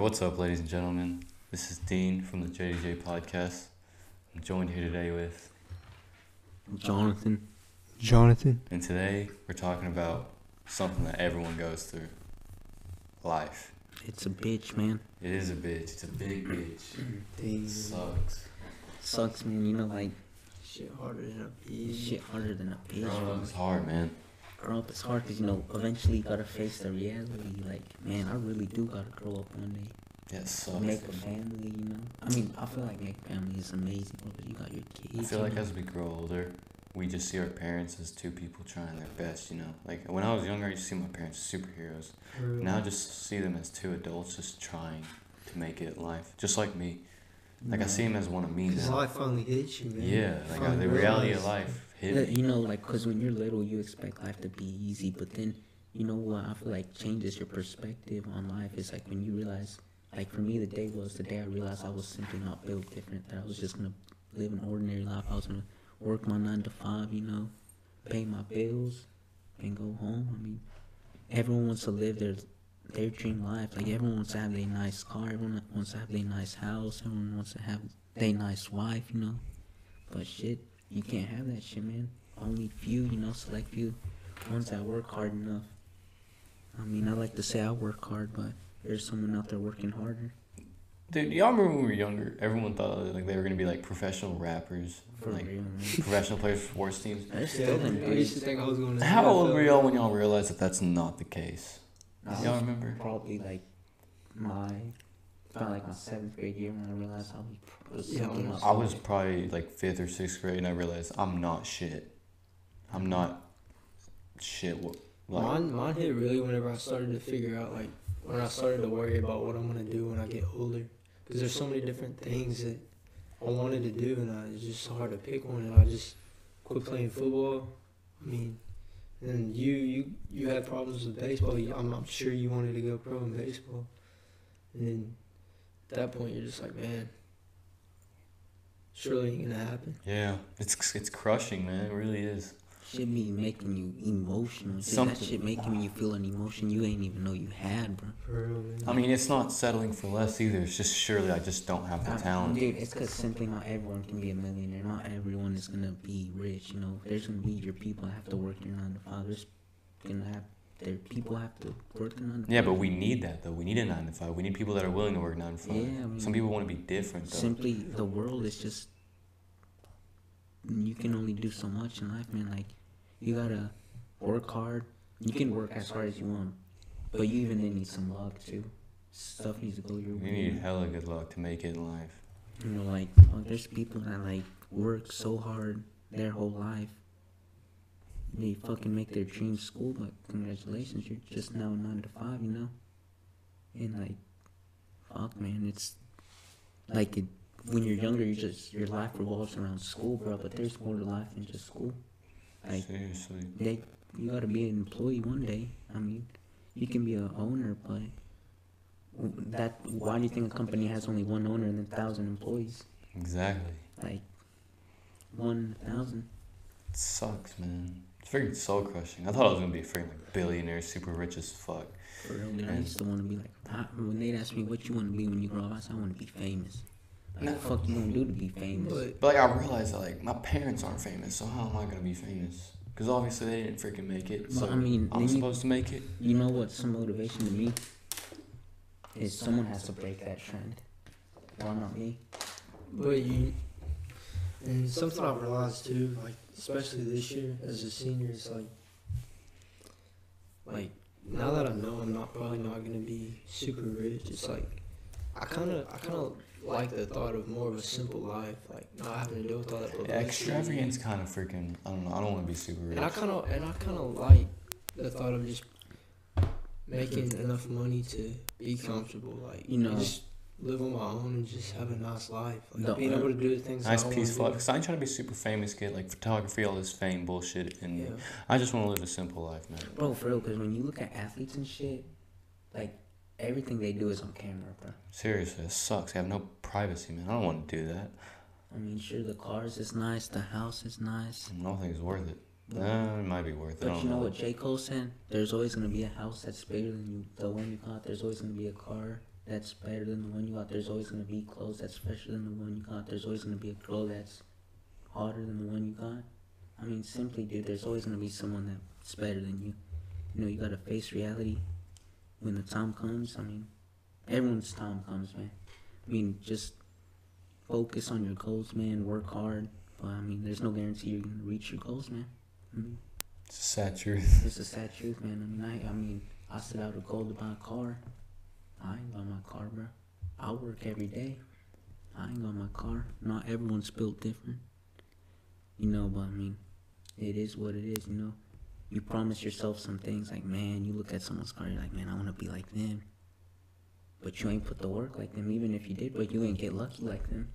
right, what's up, ladies and gentlemen? This is Dean from the JDJ podcast. I'm joined here today with, Jonathan. Jonathan. and today we're talking about something that everyone goes through life. It's a bitch, man. It is a bitch, it's a big bitch. It Dang. sucks. Sucks, man. You know, like Shit harder than a bee. shit harder than a bitch. Growing up is hard, man. Grow up is hard because you know eventually you gotta face the reality. Like, man, I really do gotta grow up one day. Yeah, it sucks. Make a family, you know. I mean, I feel like make family is amazing but you got your kids. I feel like know? as we grow older, we just see our parents as two people trying their best, you know? Like when I was younger, I used to see my parents as superheroes. Now I just see them as two adults just trying to make it in life, just like me. Like I see them as one of me Because now. life finally hits you, man. Yeah, like uh, the reality of life Yeah, you know, like, cause when you're little, you expect life to be easy, but then, you know what? I feel like changes your perspective on life. It's like when you realize, like for me, the day was the day I realized I was simply not built different. That I was just gonna live an ordinary life. I was gonna work my nine to five, you know, pay my bills, and go home. I mean, everyone wants to live their their dream life. Like everyone wants to have their nice car. Everyone wants to have their nice house. Everyone wants to have their nice wife, you know. But shit, you can't have that shit, man. Only few, you know, select few ones that work hard enough. I mean, I like to say I work hard, but there's someone out there working harder. Dude, y'all remember when we were younger? Everyone thought like they were gonna be like professional rappers, For like real, man. professional players for sports teams. There's Yeah, still them I used to think I was going to. How old NFL. were y'all when y'all realized that that's not the case? I Y'all remember? Probably like my, felt like my seventh grade year when I realized I was, was Yeah, I else. I was probably like fifth or sixth grade, and I realized I'm not shit. I'm not shit. Like, Mine, mine hit really whenever I started to figure out, like, when I started to worry about what I'm going to do when I get older. Because there's so many different things that I wanted to do, and I, it's just so hard to pick one. And I just quit playing football. I mean, and you you you had problems with baseball. I'm, I'm sure you wanted to go pro in baseball. And then at that point, you're just like, man, surely ain't going to happen. yeah, it's it's crushing, man. It really is. Shit be making you emotional. Shit, that shit making you feel an emotion you ain't even know you had, bro. Real. I mean, it's not settling for less either. It's just surely I just don't have the I- talent. Dude, it's because simply not everyone can be a millionaire. Not everyone is gonna be rich. You know, there's gonna be your people that have to work your nine to five. There's gonna have their people have to work their nine to Yeah, but we need that though. We need a nine to five. We need people that are willing to work nine to five. Yeah, I mean- Some people want to be different though. simply the world is just you can only do so much in life, man. Like you gotta work hard. You can work as hard as you want, but you even then need some luck too. Stuff needs to go your way. You way. need hella good luck to make it in life. You know, like fuck, there's people that like work so hard their whole life. They fucking make their dream school, but congratulations, you're just now nine to five, you know. And like, fuck, man, it's like it, when you're younger, you just your life revolves around school, bro. But there's more to life than just school. Like, Seriously. they, you gotta be an employee one day. I mean, you can be a owner, but that why do you think a company has only one owner and a thousand employees? Exactly. Like one thousand. It sucks, man. It's freaking soul crushing. I thought I was gonna be a freaking like billionaire, super rich as fuck. For real, man. I used to want to be like I, when they asked me what you want to be when you grow up, I said I want to be famous. Like, No. what the fuck you gonna do to be famous? But But like I realized that like my parents aren't famous, so how am I gonna be famous? Because obviously they didn't freaking make it. So Well, I mean, I'm then you- supposed to make it. You know what's some motivation to me? Is someone has to break that trend. Why not me? But you, and something I've realized too, like especially this year as a senior, it's like, like now that I know I'm not probably not gonna be super rich, it's like I kind of I kind of like the thought of more of a simple life, like not having to deal with all that publicity. Extravagance kind of freaking. I don't know. I don't want to be super rich. And I kind of and I kind of like the thought of just making enough money to be comfortable, like You know- just live on my own and just have a nice life, like The- being able to do the things Nice I wanna peaceful life. Because I ain't trying to be super famous, get like photography, all this fame bullshit, and Yeah. I just want to live a simple life, man. Bro, for real, because when you look at athletes and shit, like everything they do is on camera, bro. Seriously, it sucks. I have no privacy, man. I don't want to do that. I mean, sure, the cars is nice, the house is nice. Nothing's worth it. Uh, it might be worth it. I But don't you know what J. Cole said? There's always gonna be a house that's bigger than you, the one you got. There's always gonna be a car that's better than the one you got. There's always gonna be clothes that's fresher than the one you got. There's always gonna be a girl that's hotter than the one you got. I mean, simply, dude, there's always gonna be someone that's better than you. You know, you gotta face reality when the time comes. I mean, everyone's time comes, man. I mean, just focus on your goals, man. Work hard. But I mean, there's no guarantee you're gonna reach your goals, man. I mean, It's a sad truth. it's a sad truth, man. I mean, I, I mean, I set out a goal to buy a car. I ain't got my car, bro. I work every day. I ain't got my car. Not everyone's built different. You know, but I mean, it is what it is, you know. You promise yourself some things like, man, you look at someone's car, you're like, man, I want to be like them. But you ain't put the work like them, even if you did, but you ain't get lucky like them.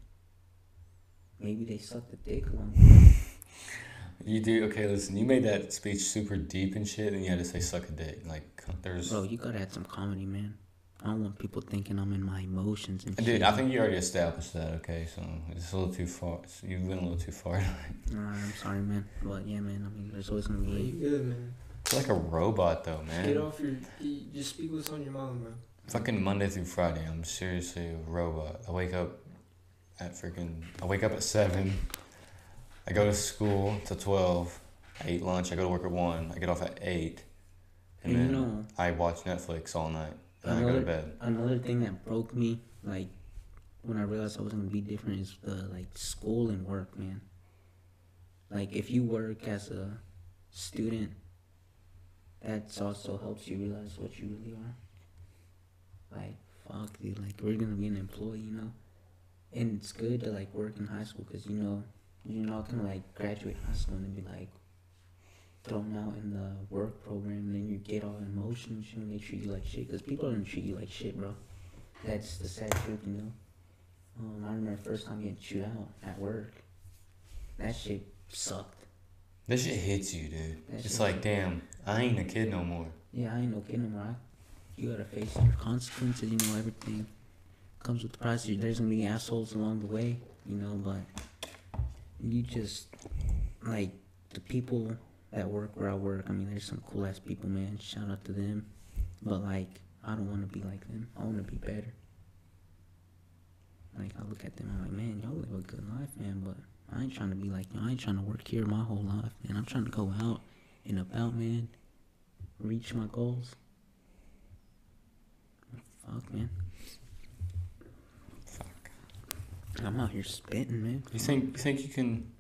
Maybe they sucked the dick along. You do okay. Listen, you made that speech super deep and shit, and you had to say "suck a dick." Like, there's, Bro, you gotta add some comedy, man. I don't want people thinking I'm in my emotions and dude. shit. I think you already established that. Okay, so it's a little too far. You went a little too far. Alright, I'm sorry, man. But yeah, man. I mean, there's always gonna Yeah, you good, man. It's like a robot, though, man. Get man. off your. you Just speak what's on your mind, bro. Fucking Monday through Friday, I'm seriously a robot. I wake up at freaking. I wake up at seven. I go to school to twelve. I eat lunch. I go to work at one. I get off at eight, and, And you then know, I watch Netflix all night. Then I go to Another- bed. another thing that broke me, like when I realized I was gonna be different, is the like school and work, man. Like if you work as a student, that also helps you realize what you really are. Like fuck, dude. Like we're gonna be an employee, you know. And it's good to like work in high school because you know you're not gonna like graduate high school and be like thrown out in the work program and then you get all emotional and shit and they treat you like shit because people gonna treat you like shit, bro. That's the sad truth, you know. Um, I remember the first time getting chewed out at work. That shit sucked. This shit hits you, dude. That It's like, damn, I ain't a kid no more. Yeah, I ain't no kid no more. I, you gotta face your consequences, you know, everything comes with the price. There's gonna be assholes along the way, you know, but you just, like, the people that work where I work, I mean, there's some cool ass people, man. Shout out to them. But, like, I don't wanna be like them. I wanna be better. Like, I look at them, I'm like, man, y'all live a good life, man, but I ain't trying to be like you. I ain't trying to work here my whole life, man. I'm trying to go out and about, man reach my goals. Fuck, man. Fuck. I'm out here spitting, man. You think you think you can?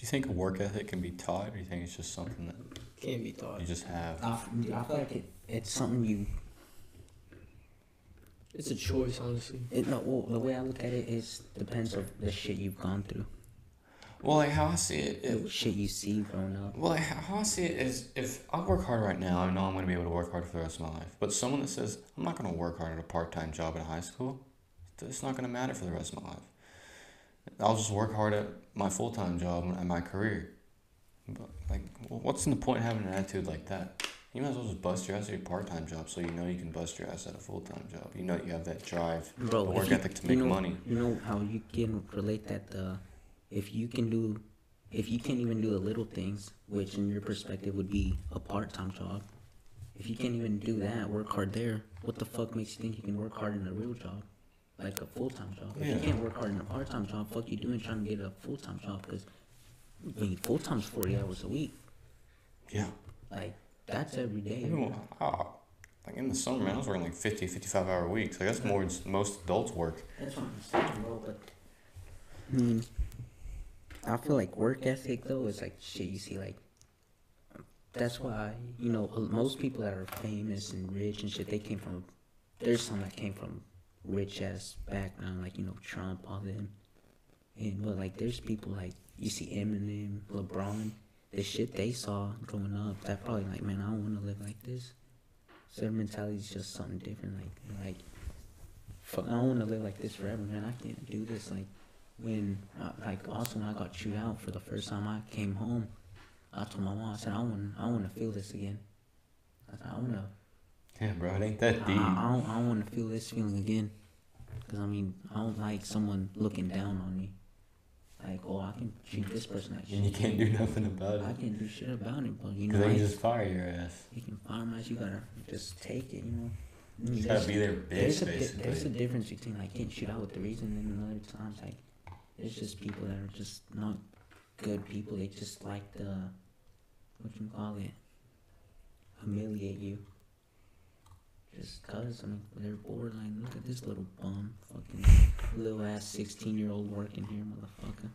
Do you think a work ethic can be taught, or do you think it's just something that Can't be taught. you just have? I, f- I feel like it, it's something you. It's a choice, honestly. It, no, well, the way I look at it is depends on the shit you've gone through, Well, like how I see it, the it shit you see growing up. well, like, how I see it is, if I work hard right now, I know I'm going to be able to work hard for the rest of my life. But someone that says I'm not going to work hard at a part-time job at high school, it's not going to matter for the rest of my life. I'll just work hard at my full-time job and my career. But like, wh- what's in the point of having an attitude like that? You might as well just bust your ass at your part-time job, so you know you can bust your ass at a full-time job. You know you have that drive, Bro, the work you- ethic to you make know- money. You know how you can relate that uh, if you can do, if you can't even do the little things, which in your perspective would be a part-time job. If you can't even do that, work hard there. What the fuck makes you think you can work hard in a real job, like a full-time job? If you can't work hard in a part-time job, fuck you doing trying to get a full-time job? Because I mean, full-time's forty hours a week. Yeah. Like that's every day. Even, ah, like in the summer, man, I was working like 50, 55 hour weeks. Like that's more than most adults work. That's what I'm saying, bro. But I mean, I feel like work ethic though is like shit. You see, like that's why you know most people that are famous and rich and shit. They came from. There's some that came from rich ass background, like you know Trump, all them. And but like there's people like you see Eminem, LeBron, the shit they saw growing up. That probably like man, I don't want to live like this. So their mentality is just something different. Like like fuck, I don't want to live like this forever, man. I can't do this. Like, when, uh, like, also when I got chewed out for the first time, I came home. I told my mom, I said, I want, I want to feel this again. I said, I want to, Yeah, bro, it ain't that deep. I don't, I don't want to feel this feeling again. Cause I mean, I don't like someone looking down on me. Like, oh, I can treat this person like And you can't do nothing about it. I can't do shit about it, but you Because know, they can just fire your ass. you can fire my ass. You gotta just take it, you know. I mean, You gotta be their bitch, there's a basically. there's a difference between like getting shit out with the reason and other times like there's just people that are just not good people. They just like the, what you call it humiliate you. Just cause I mean they're borderline. Look at this little bum, fucking little ass sixteen year old working here, motherfucker.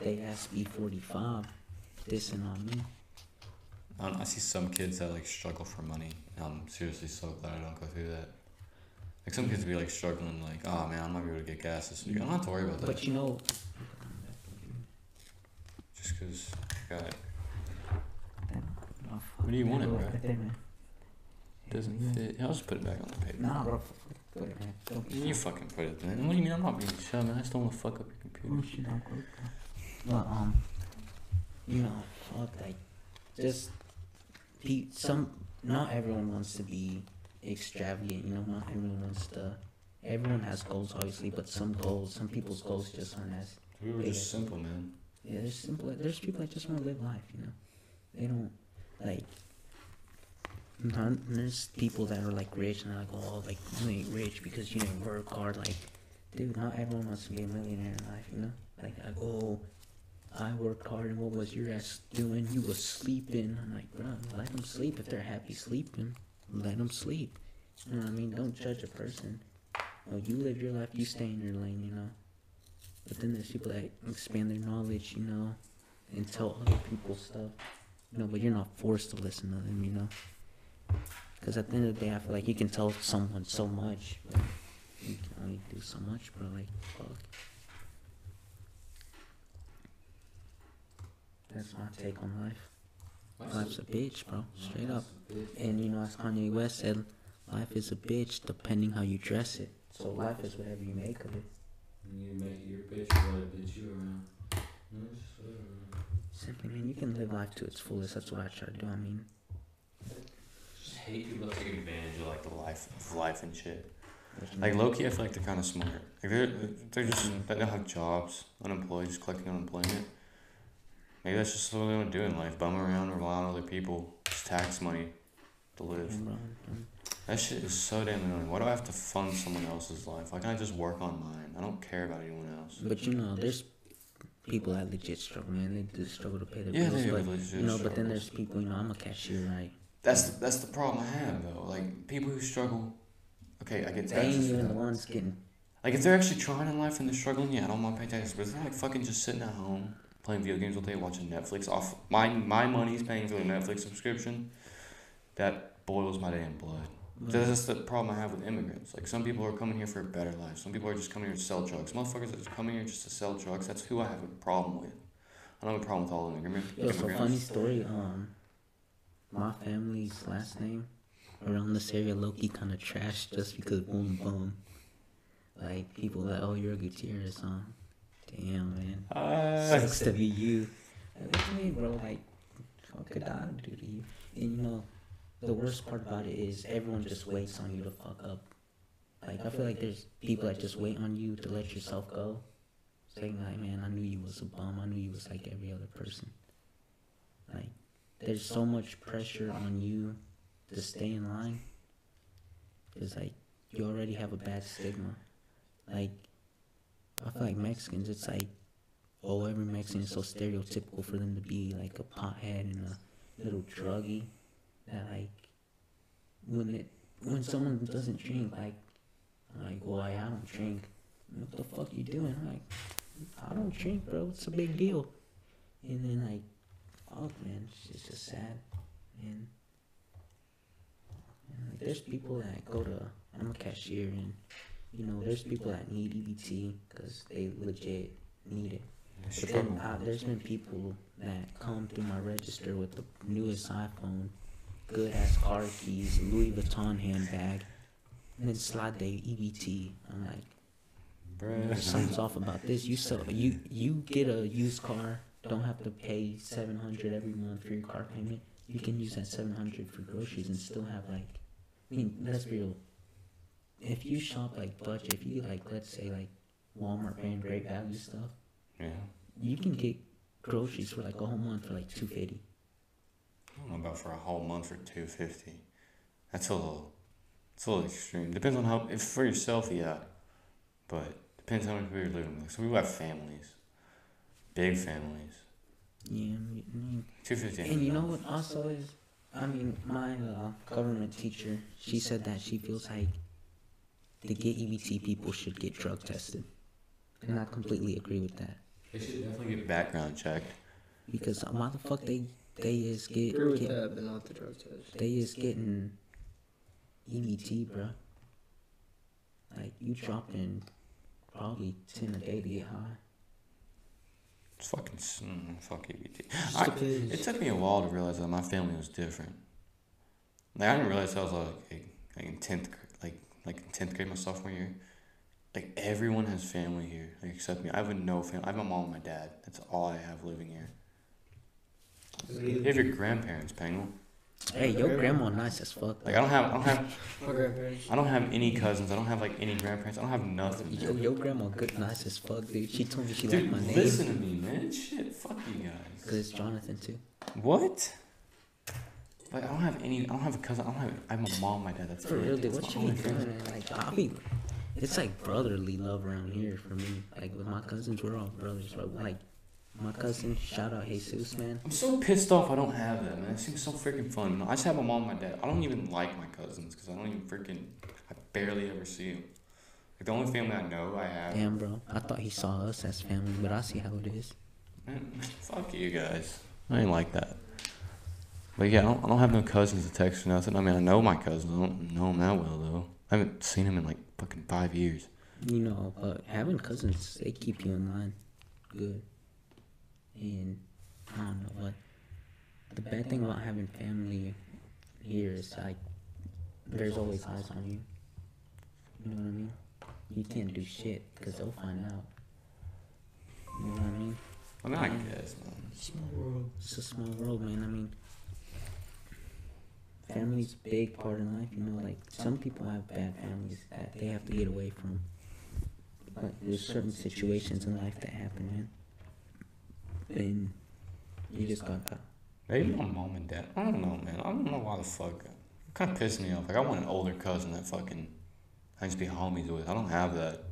They ass B forty five, dissing on me. I, I see some kids that like struggle for money. I'm seriously so glad I don't go through that. Like some kids be like struggling, like, oh man, I'm not gonna be able to get gas this week. I don't have to worry about that. But you know, Just cause I got oh, What do you want it, bro? bro? Right there, man. Doesn't fit. I'll just put it back on the paper. Nah, bro. Put it, man. Don't be You fucking put it then. What do you mean I'm not being shy, man? I just don't want to fuck up your computer. Oh, shit, bro. But um, you know, fuck like, just pe- some. Not everyone wants to be extravagant. You know, not everyone wants to. Everyone has goals, obviously, but some goals, some people's goals just aren't as. We were just simple, man. Yeah, there's simple. There's people that just want to live life. You know, they don't like. Not, there's people that are like rich and like, oh, like you ain't rich because you didn't work hard. Like, dude, not everyone wants to be a millionaire in life. You know, like, like oh, I worked hard and what was your ass doing? You was sleeping. I'm like, bro, let them sleep if they're happy sleeping. Let them sleep. You know what I mean? Don't judge a person. No, you live your life. You stay in your lane. You know. But then there's people that expand their knowledge, you know, and tell other people stuff. You know, but you're not forced to listen to them, you know. Because at the end of the day, I feel like you can tell someone so much, but you can only do so much, bro. Like, fuck. That's my take on life. Life's a bitch, bro. Straight up. And you know, as Kanye West said, life is a bitch depending how you dress it. So life is whatever you make of it. You make your bitch what a bitch you around. Simply, man, you can live life to its fullest. That's what I try to do. I mean, hate people that take advantage of like the life of life and shit. Like low key, I feel like they're kind of smart. Like they're they're just they don't have jobs, unemployed, just collecting unemployment. Maybe that's just what they want to do in life: bum around, rely on other people, just tax money to live. Yeah, bro, um, That shit is so damn annoying. Why do I have to fund someone else's life? Why can't I just work on mine? I don't care about anyone else. But you know, there's people that legit struggle, man. They do struggle to pay their Yeah, bills. they but legit you know, but then there's people. You know, I'm a cashier, right? That's the, that's the problem I have though. Like people who struggle. Okay, I get They ain't taxes. for even that. the ones getting. Like if they're actually trying in life and they're struggling, yeah, I don't want mind paying taxes. But if they're like fucking just sitting at home playing video games all day, watching Netflix off my my money's paying for the Netflix subscription, that boils my damn blood. That's just the problem I have with immigrants. Like some people are coming here for a better life. Some people are just coming here to sell drugs. Motherfuckers that are coming here just to sell drugs. That's who I have a problem with. I don't have a problem with all immigrant- Yo, so funny story. Um, my family's last name around this area, low key, kind of trash just because boom boom. Like people that oh you're a Gutierrez, huh? Damn man, Ah. sucks to be you. Like, what you mean, bro? Like, what could I do to you? And you know, the worst part about it is everyone just waits on you to fuck up. Like I feel like there's people that just wait on you to let yourself go. Saying like, man, I knew you was a bum. I knew you was like every other person. Like, there's so much pressure on you to stay in line. Cause like you already have a bad stigma. Like, I feel like Mexicans, it's like, oh, every Mexican is so stereotypical for them to be like a pothead and a little druggy. That like, when it when someone doesn't drink, like, like, well, I don't drink. What the fuck you doing? Like, I don't drink, bro. It's a big deal. And then like, fuck, man, it's just, sad, man. And, like, there's people that go to. I'm a cashier, and you know, there's people that need EBT because they legit need it. But then uh, there's been people that come through my register with the newest iPhone, good ass car keys, Louis Vuitton handbag, and then slide their EBT. I'm like, Bruh. something's off about this. You sell you you get a used car, don't have to pay seven hundred every month for your car payment. You can use that seven hundred for groceries and still have like, I mean, let's be real. If you shop like budget, if you like, let's say like Walmart paying great value stuff, Yeah. you can get groceries for like a whole month for like two fifty. I don't know about for a whole month for two fifty. That's a little. It's a little extreme. Depends on how. If for yourself, yeah, but depends how many people you're living with. So we have families, big families. Yeah, I mean, Two fifty. and you know what also is, I mean, my uh, government teacher, she said that she feels like the get EBT people should get drug tested, and I completely agree with that They should definitely get background checked. because why the fuck they they is get, get that, but not the drug test. they is getting EBT, bro. Like you dropping probably ten a day to get high. It's fucking mm, fuck EBT. I- It took me a while to realize that my family was different. Like I didn't realize I was like, like in tenth, like like in tenth grade, my sophomore year. Like everyone has family here, like except me. I have no family. I have my mom and my dad. That's all I have living here. You have your grandparents, Penguin. Hey, your grandma nice as fuck. Like I don't have, I don't have, My grandparents. I don't have any cousins. I don't have like any grandparents. I don't have nothing. Yo, man. your grandma good nice as fuck, dude. She told me she Dude, liked my name. listen to me, man. Shit, fuck you guys. Cause it's Jonathan too. What? Like I don't have any. I don't have a cousin. I don't have. I have a mom, my dad. That's For real, dude. What my you be doing? Like, I be, it's like brotherly love around here for me. Like with my cousins, we're all brothers. Bro. Like my cousin, shout out Jesus, man. I'm so pissed off. I don't have that, man. It seems so freaking fun. I just have my mom, and my dad. I don't even like my cousins because I don't even freaking. I barely ever see them. Like the only family I know I have. Damn, bro. I thought he saw us as family, but I see how it is. Man, fuck you guys. I ain't like that. But yeah, I don't, I don't have no cousins to text or nothing. I mean, I know my cousins. I don't know them that well though. I haven't seen them in like fucking five years. You know, but having cousins, they keep you in line good. And I don't know what. The bad thing about having family here is like, there's always eyes on you. You know what I mean? You can't do shit because they'll find out. You know what I mean? I mean, I guess, man. Small world. It's a small world, man. I mean, family's a big part of life. You know, like some people have bad families that they have to get away from. But there's certain situations in life that happen, man. And you just gotta. Maybe my mom and dad. I don't know, man. I don't know why the fuck. It kind of pissed me off. Like I want an older cousin that fucking I can just be homies with. I don't have that.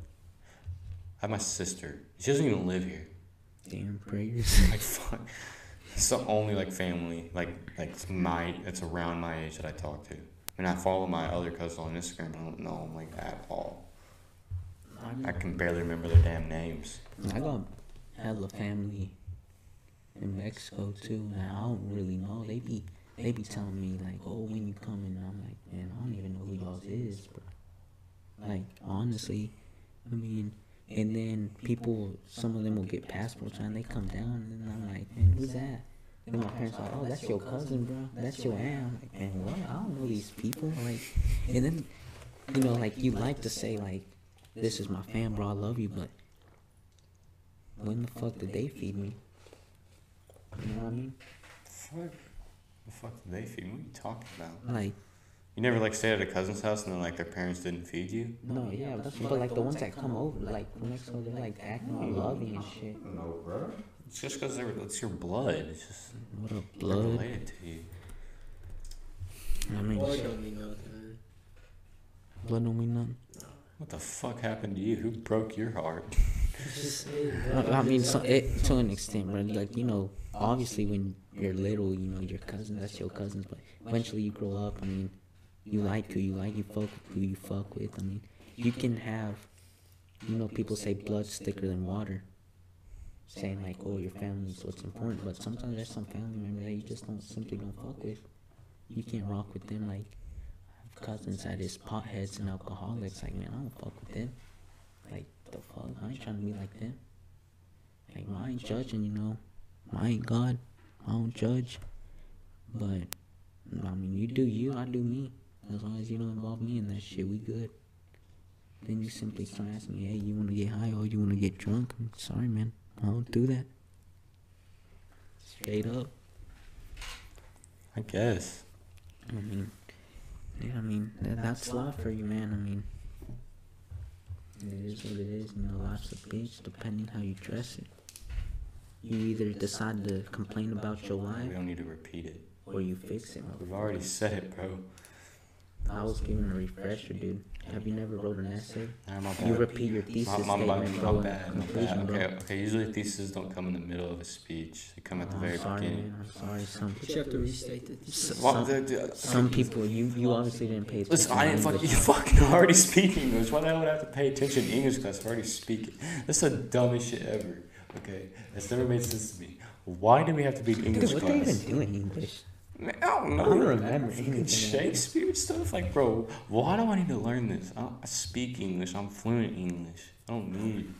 I have my sister. She doesn't even live here. Damn prayers. Like fuck. It's the only like family like like it's my it's around my age that I talk to. And I follow my other cousins on Instagram. I don't know them like at all. I can barely remember their damn names. I got hella family in Mexico too, and I don't really know. They be they be telling me like, "Oh, when you coming?" I'm like, "Man, I don't even know who y'all is, bro." Like honestly, I mean, and then people, some of them will get passports and they come down, and I'm like, "Man, who's that?" And my parents are like, "Oh, that's your cousin, bro. That's your aunt." Like, "Man, what? I don't know these people." Like, and then, you know, like you like to say like, "This is my fam, bro. I love you," but when the fuck did they feed me? You know what I mean? Fuck. The fuck did they feed? me? What are you talking about? Like, You never like stayed at a cousin's house and then like their parents didn't feed you? no, yeah, that's, but like the ones that come over, like from Mexico, they're like acting all loving and shit. No, bro. It's just because it's your blood. It's just What up, they're blood? related to you. I mean, Blood shit, don't mean nothing. blood don't mean nothing. What the fuck happened to you? Who broke your heart? I. I mean, so, it, to an extent, bro. Like you know, obviously when you're little, you know your cousins, that's your cousins. But eventually you grow up. I mean, you like who you like, you fuck with who you fuck with. I mean, you can have, you know, people say blood's thicker than water. Saying like, oh, your family's what's important, but sometimes there's some family members that you just don't simply don't fuck with. You can't rock with them. Like, cousins that is potheads and alcoholics. Like, man, I don't fuck with them. Like, the fuck, I ain't trying to be like them. Like, I ain't judging, you know. I ain't God. I don't judge. But, I mean, you do you, I do me. As long as you don't involve me in that shit, we good. Then you simply start asking me, hey, you want to get high or you want to get drunk? I'm sorry, man. I don't do that. Straight up. I guess. I mean, yeah, I mean, that, that's life for you, man. I mean, it is what it is. You know, life's a bitch, depending how you dress it. You either decide to complain about your life We don't need to repeat it. or you fix it. We've already said it, bro. I was giving a refresher, dude. Have you never wrote an essay? Nah, my You repeat your thesis My, my, my, statement, my bro. bad, my bad. Okay, okay. Usually theses don't come in the middle of a speech. They come at the Oh, very I'm sorry, beginning. man. I'm sorry. Some But you have to restate the thesis. Some- Well, the- the- some people, you you obviously didn't pay attention. Listen, I didn't fuck, English. you fucking already speak English. Why the hell would I have to pay attention to English class? I already speaking. it. That's the dumbest shit ever. Okay, that's never made sense to me. Why do we have to be in English Dude, what they even class? do in English? Man, I don't know. I don't remember Fucking anything. Shakespeare stuff. Like, bro, why do I need to learn this? I, don't, I speak English. I'm fluent in English. I don't need.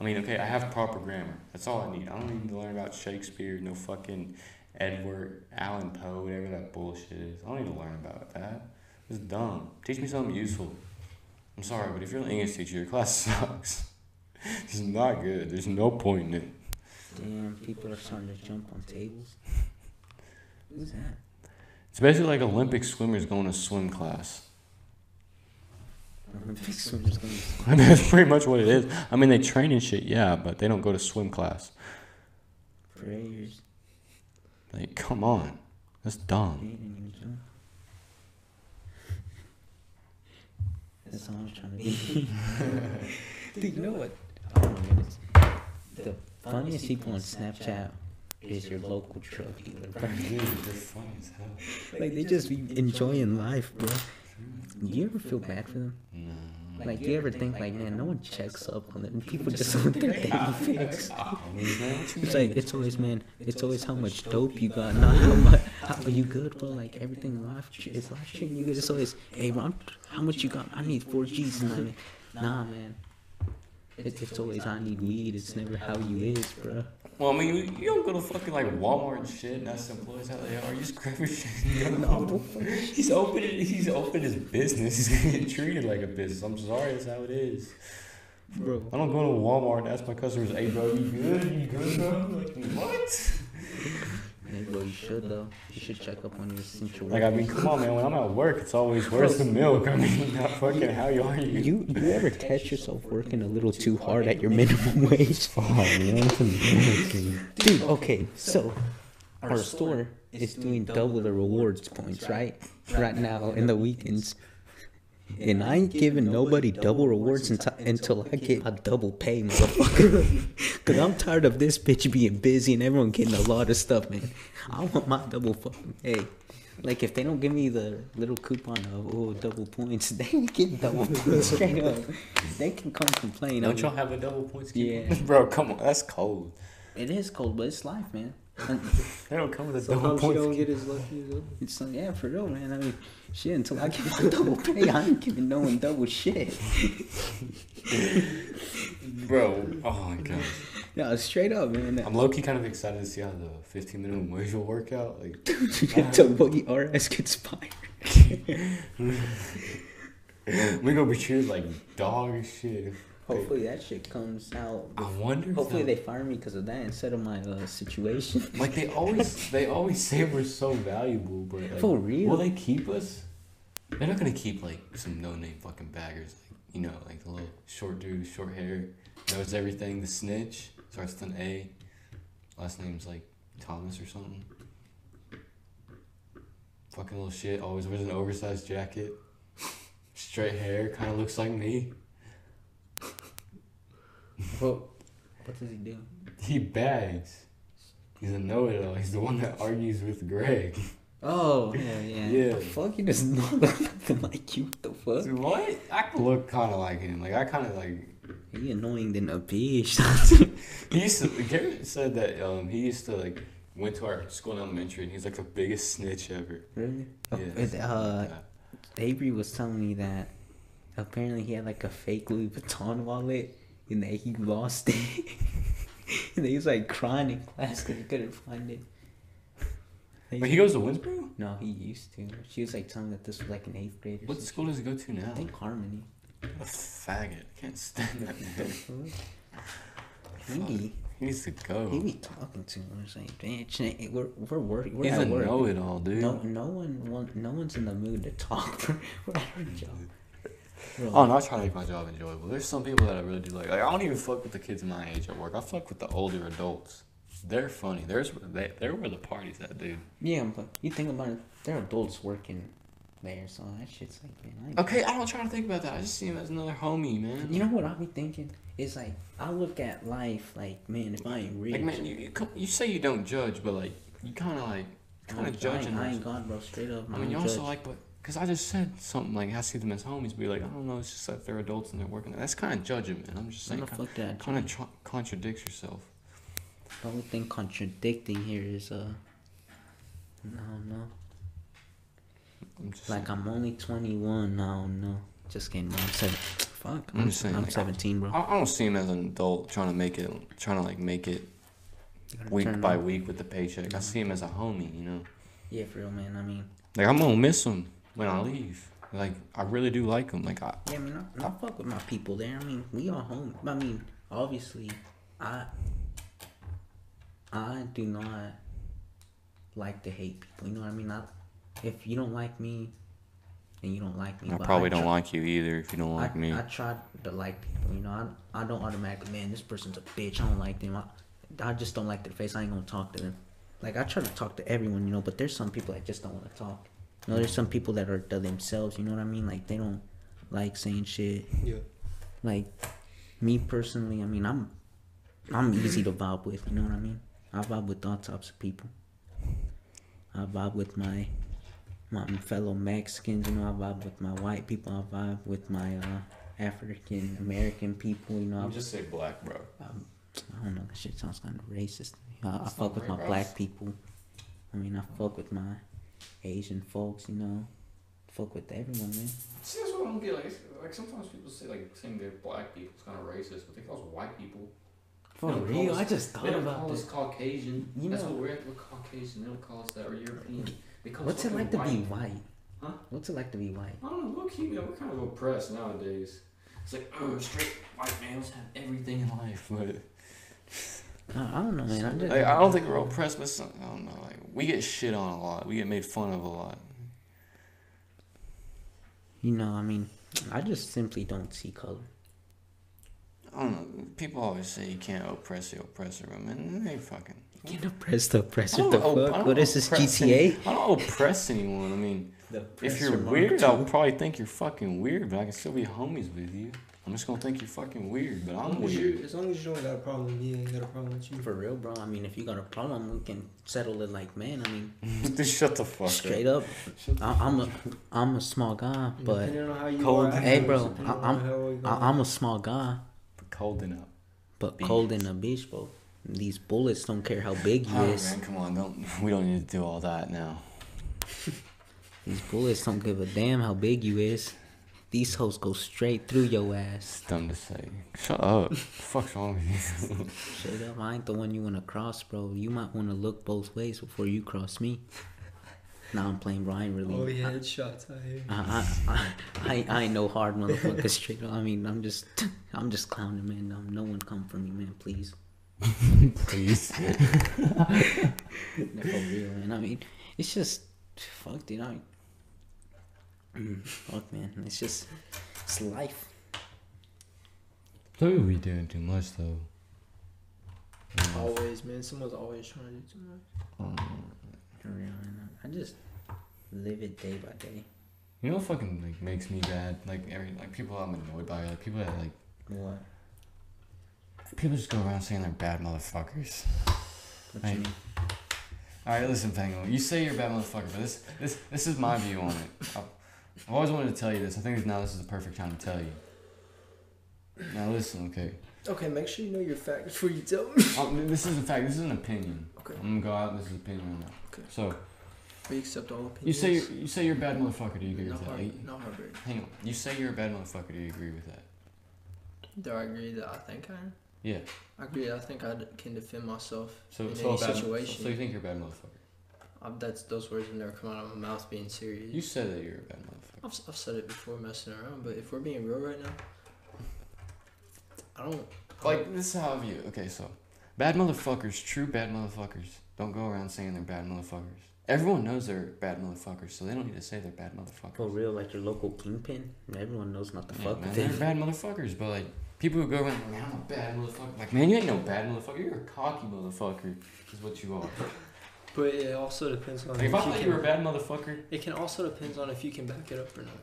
I mean, okay, I have proper grammar. That's all I need. I don't need to learn about Shakespeare. No fucking Edward Allan Poe, whatever that bullshit is. I don't need to learn about that. It's dumb. Teach me something useful. I'm sorry, but if you're an English teacher, your class sucks. It's not good. There's no point in it. Damn, people are starting to jump on tables. Who's that? It's basically like Olympic swimmers going to swim class. Olympic swimmers going. I mean, that's pretty much what it is. I mean, they train and shit, yeah, but they don't go to swim class. Prayers. Like, come on. That's dumb. didn't even jump. That's all I'm trying to be. Dude, you know what? Oh my goodness. The funniest people on Snapchat is your local drug dealer, they're funny as hell. Like they just be enjoying life, bro. Do you ever feel bad for them? No. Like, do you ever think like, man, no one checks up on them. People just want their daily fix. It's like it's always, man. It's always how much dope you got, not how much. How, are you good, bro? Like everything in life is life treating you good. It's always, hey, bro, how much you got? I need four G's tonight. Nah, man. It, it's always I need weed. It's never how you is, bro. Well, I mean, you, you don't go to fucking like Walmart and shit and ask employees how they are. You just grab your shit. And No, go. He's opening. He's opened his business. He's gonna get treated like a business. I'm sorry, that's how it is. bro. I don't go to Walmart and ask my customers, "Hey, bro, you good? You good, bro?" Like, what? Hey, bro, you should though. You should check up on your essential. Like, I mean, come on, man. When I'm at work, it's always, "Where's the milk?" I mean, not fucking, how you are you? You you ever catch yourself working a little too hard at your minimum wage? Oh, man, Dude, okay, so our store is doing double the rewards points, right? Right now in the weekends. And I ain't giving nobody double rewards until, until I get a double pay, motherfucker. Cause I'm tired of this bitch being busy and everyone getting a lot of stuff, man. I want my double fucking pay. Like if they don't give me the little coupon of oh double points, they ain't get double points straight up. They can come complain. Don't I'm- y'all have a double points? Yeah. bro, come on, that's cold. It is cold, but it's life, man. And They don't come with a double Sometimes you points. don't get as lucky as others. It's like, yeah, for real, man. I mean, shit, until I get my double pay, I ain't giving no one double shit. Bro, oh my god. No, straight up, man. I'm low key kind of excited to see how the 15 minute wage will work out. Like, Until Boogie RS gets fired. we gonna be treated like dog shit. Hopefully that shit comes out. I wonder. Hopefully they fire me because of that instead of my uh, situation. Like they always, they always say we're so valuable, but like, For real? will they keep us? They're not gonna keep like some no-name fucking baggers, like you know, like the little short dude, short hair, knows everything. The snitch starts with an A, last name's like Thomas or something. Fucking little shit. Always wears an oversized jacket, straight hair, kind of looks like me. What, what does he do? He bags. He's a know-it-all. He's the one that argues with Greg. Oh, yeah, yeah. Yeah. The fuck? He does not look nothing like you. What the fuck? Dude, what? I look kind of like him. Like I kind of like. He annoying than a bitch. He used to. Garrett said that um he used to like went to our school in elementary and he's like the biggest snitch ever. really? Yeah. It, uh, Yeah. Avery was telling me that apparently he had like a fake Louis Vuitton wallet and that he lost it. and he was like crying in class because he couldn't find it. But he goes to Winsboro. No, he used to. She was like telling me that this was like an eighth grade What something. school does he go to now? I think Harmony. A faggot. I can't stand that man. He, He needs to go. he be talking too much. Like, bitch, we're we're worried. We're He's at a work. know-it-all, dude. No, no one, want, no one's in the mood to talk. We're at our job. Bro, Oh, I'm not trying to make my job enjoyable. There's some people that I really do like. Like I don't even fuck with the kids my age at work. I fuck with the older adults. They're funny. There's they, they're where the party's at, dude. Yeah, but you think about it, they're adults working there, so that shit's like, man. I Okay, I don't try to think about that. I just see him as another homie, man. You know what I be thinking? It's like I look at life like, man, if I ain't rich, like man, you you, come, you say you don't judge, but like you kind of like kind of judging. I ain't, I ain't God, bro. Straight up, I I mean, you also judge. like, but because I just said something like I see them as homies, but you're like, I don't know, it's just that they're adults and they're working. That's kind of judging, man. I'm just saying, fuck that? kind of tr- contradicts yourself. The only thing contradicting here is uh, I don't know. I'm just Like I'm only 21. I don't know. Just kidding. bro. I'm seven. Fuck. I'm I'm, just saying, I'm like, 17, bro. I, I don't see him as an adult trying to make it, trying to like make it week by on. week with the paycheck. I see him as a homie, you know. Yeah, for real, man. I mean, Like I'm gonna miss him when I leave. Like I really do like them. Like I, yeah, I mean, I, I fuck with my people there. I mean, we all home. I mean, obviously, I, I do not like to hate people. You know what I mean? I, if you don't like me, then you don't like me. I probably don't try- like you either if you don't like I, me. I try to like people, you know. I, I don't automatically, man, this person's a bitch. I don't like them. I, I just don't like their face. I ain't gonna talk to them. Like I try to talk to everyone, you know, but there's some people that just don't want to talk. You know, there's some people that are to themselves. You know what I mean? Like they don't like saying shit. Yeah. Like me personally, I mean, I'm I'm easy to vibe with. You know what I mean? I vibe with all types of people. I vibe with my my fellow Mexicans. You know, I vibe with my white people. I vibe with my uh, African American people. You know, I, just say black, bro. um, I don't know. That shit sounds kind of racist. I, I fuck with my right, black people. I mean, I fuck with my Asian folks. You know, fuck with everyone, man. See, that's what I don't get. Like, like sometimes people say like saying they're black people is kind of racist, but they call us white people. For They real, call I us- just They thought don't about call this. us Caucasian. You That's know- what we're at. We're Caucasian. They don't call us that. We're European. They call What's us it like to be white? Huh? What's it like to be white? I don't know. Look, you know, we're kind of oppressed nowadays. It's like, oh, straight white males have everything in life, but I, I don't know, man. I just, like, I don't think we're oppressed, but some, I don't know. Like, we get shit on a lot. We get made fun of a lot. you know, I mean, I just simply don't see color. I don't know. People always say you can't oppress the oppressor, but man, they fucking. Can't oppress the oppressor. The fuck? What is this GTA? I don't oppress anyone. I mean, if you're weird, II. I'll probably think you're fucking weird, but I can still be homies with you. I'm just gonna think you're fucking weird, but I'm long as, you, weird. as long as you don't got a problem with me, I ain't got a problem with you. For real, bro. I mean, if you got a problem, we can settle it like man. I mean, Just shut the fuck straight up. up. I, I'm a, I'm a small guy, but Depending on how you Cold. are, Hey, bro, I, I'm I, are. I'm a small guy, but Cold enough. but Beef. cold in a bitch, bro. These bullets don't care how big you Oh, is. man, come on, don't. We don't need to do all that now. These bullets don't give a damn how big you is. These hoes go straight through your ass. It's dumb to say. Shut up. the fuck's wrong with you? Straight up, I ain't the one you wanna cross, bro. You might wanna look both ways before you cross me. Now I'm playing, bro. I ain't really. Oh, I- yeah, headshots out here. I, I, I, I, I ain't no hard motherfucker straight up. I mean, I'm just, I'm just clowning, man. Um, no one come for me, man, please. Please. No, for real, man. I mean, it's just, fuck, dude. I, mm, Mm. fuck, man. It's just, it's life. Maybe we doing too much though. Mm. Always, man. Someone's always trying to do too much. Mm. For real, man. I just live it day by day. You know what fucking like makes me bad? Like every like people I'm annoyed by, like people that like What? people just go around saying they're bad motherfuckers. What Right. you mean? Alright, listen, Penguin. You say you're a bad motherfucker, but this this this is my view on it. I've, I've always wanted to tell you this. I think now this is the perfect time to tell you. Now listen, okay. Okay, make sure you know your facts before you tell me. Um, this is a fact this is an opinion. Okay. I'm gonna go out. This is an opinion right now. Okay. So We accept all opinions. you say you're, you say you're a bad motherfucker. Do you agree no with that? hard, Like, no hard hang on. You say you're a bad motherfucker. Do you agree with that? Do I agree that I think I am? Yeah. I agree. I think I can defend myself So in so any bad, situation. So you think you're a bad motherfucker? I that's those words have never come out of my mouth being serious. You said that you're a bad motherfucker. I've, I've said it before messing around, but if we're being real right now, I don't. I Like this is how I view it. Okay, so bad motherfuckers, true bad motherfuckers, don't go around saying they're bad motherfuckers. Everyone knows they're bad motherfuckers, so they don't need to say they're bad motherfuckers. For real, like your local kingpin? Everyone knows not to Yeah, fuck man, with they're them. bad motherfuckers, but like people who go around, like, man, I'm a bad motherfucker. Like, man, you ain't no bad motherfucker. You're a cocky motherfucker, is what you are. But it also depends on Like, if if I thought can, you were a bad motherfucker, It can also depends on if you can back it up or not.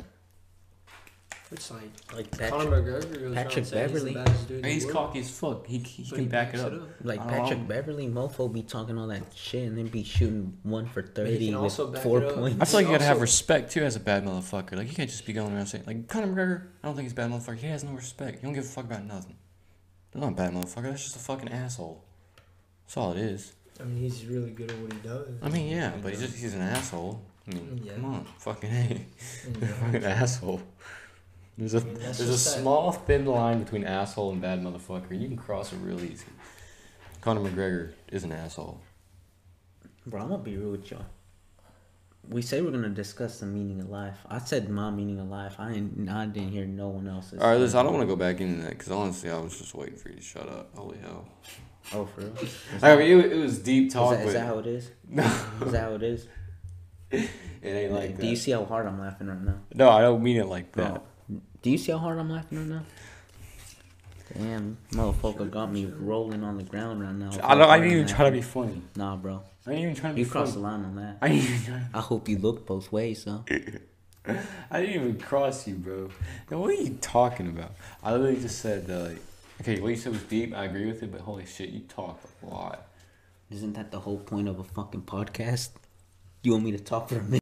It's like Like Conor McGregor goes Patrick around Beverley. He's dude he's cocky as fuck. He, he, but can back it backs up. like I Patrick know. Beverley, mofo be talking all that shit and then be shooting one for thirty with also four points. I feel like you gotta have respect too as a bad motherfucker. Like you can't just be going around saying like Conor McGregor. I don't think he's a bad motherfucker. He has no respect. He don't give a fuck about nothing. That's not a bad motherfucker. That's just a fucking asshole. That's all it is. I mean, he's really good at what he does. I mean, yeah, but he's just he's an asshole. I mean, Yeah. come on, fucking hey, And, fucking asshole. There's a I mean, there's a just that- small thin line between asshole and bad motherfucker. You can cross it real easy. Conor McGregor is an asshole. Bro, I'm gonna be real with y'all. We say we're gonna discuss the meaning of life. I said my meaning of life. I didn't. I didn't hear no one else's. All right, listen. I don't want to go back into that because honestly, I was just waiting for you to shut up. Holy hell! Oh, for real? I mean, it, it was deep is talk, that, is that how it is? no, Is that how it is? it ain't like Do you see how hard I'm laughing right now? No, I don't mean it like Bro, that. do you see how hard I'm laughing right now? Damn, motherfucker got me rolling on the ground right now. I don't. I didn't even try to be funny. Nah, bro. I didn't even try to be You crossed the line on that. I didn't even. Try, I hope you look both ways, though. I didn't even cross you, bro. Now, what are you talking about? I literally just said uh, like, okay, what you said was deep. I agree with it, but holy shit, you talk a lot. Isn't that the whole point of a fucking podcast? You want me to talk for a minute?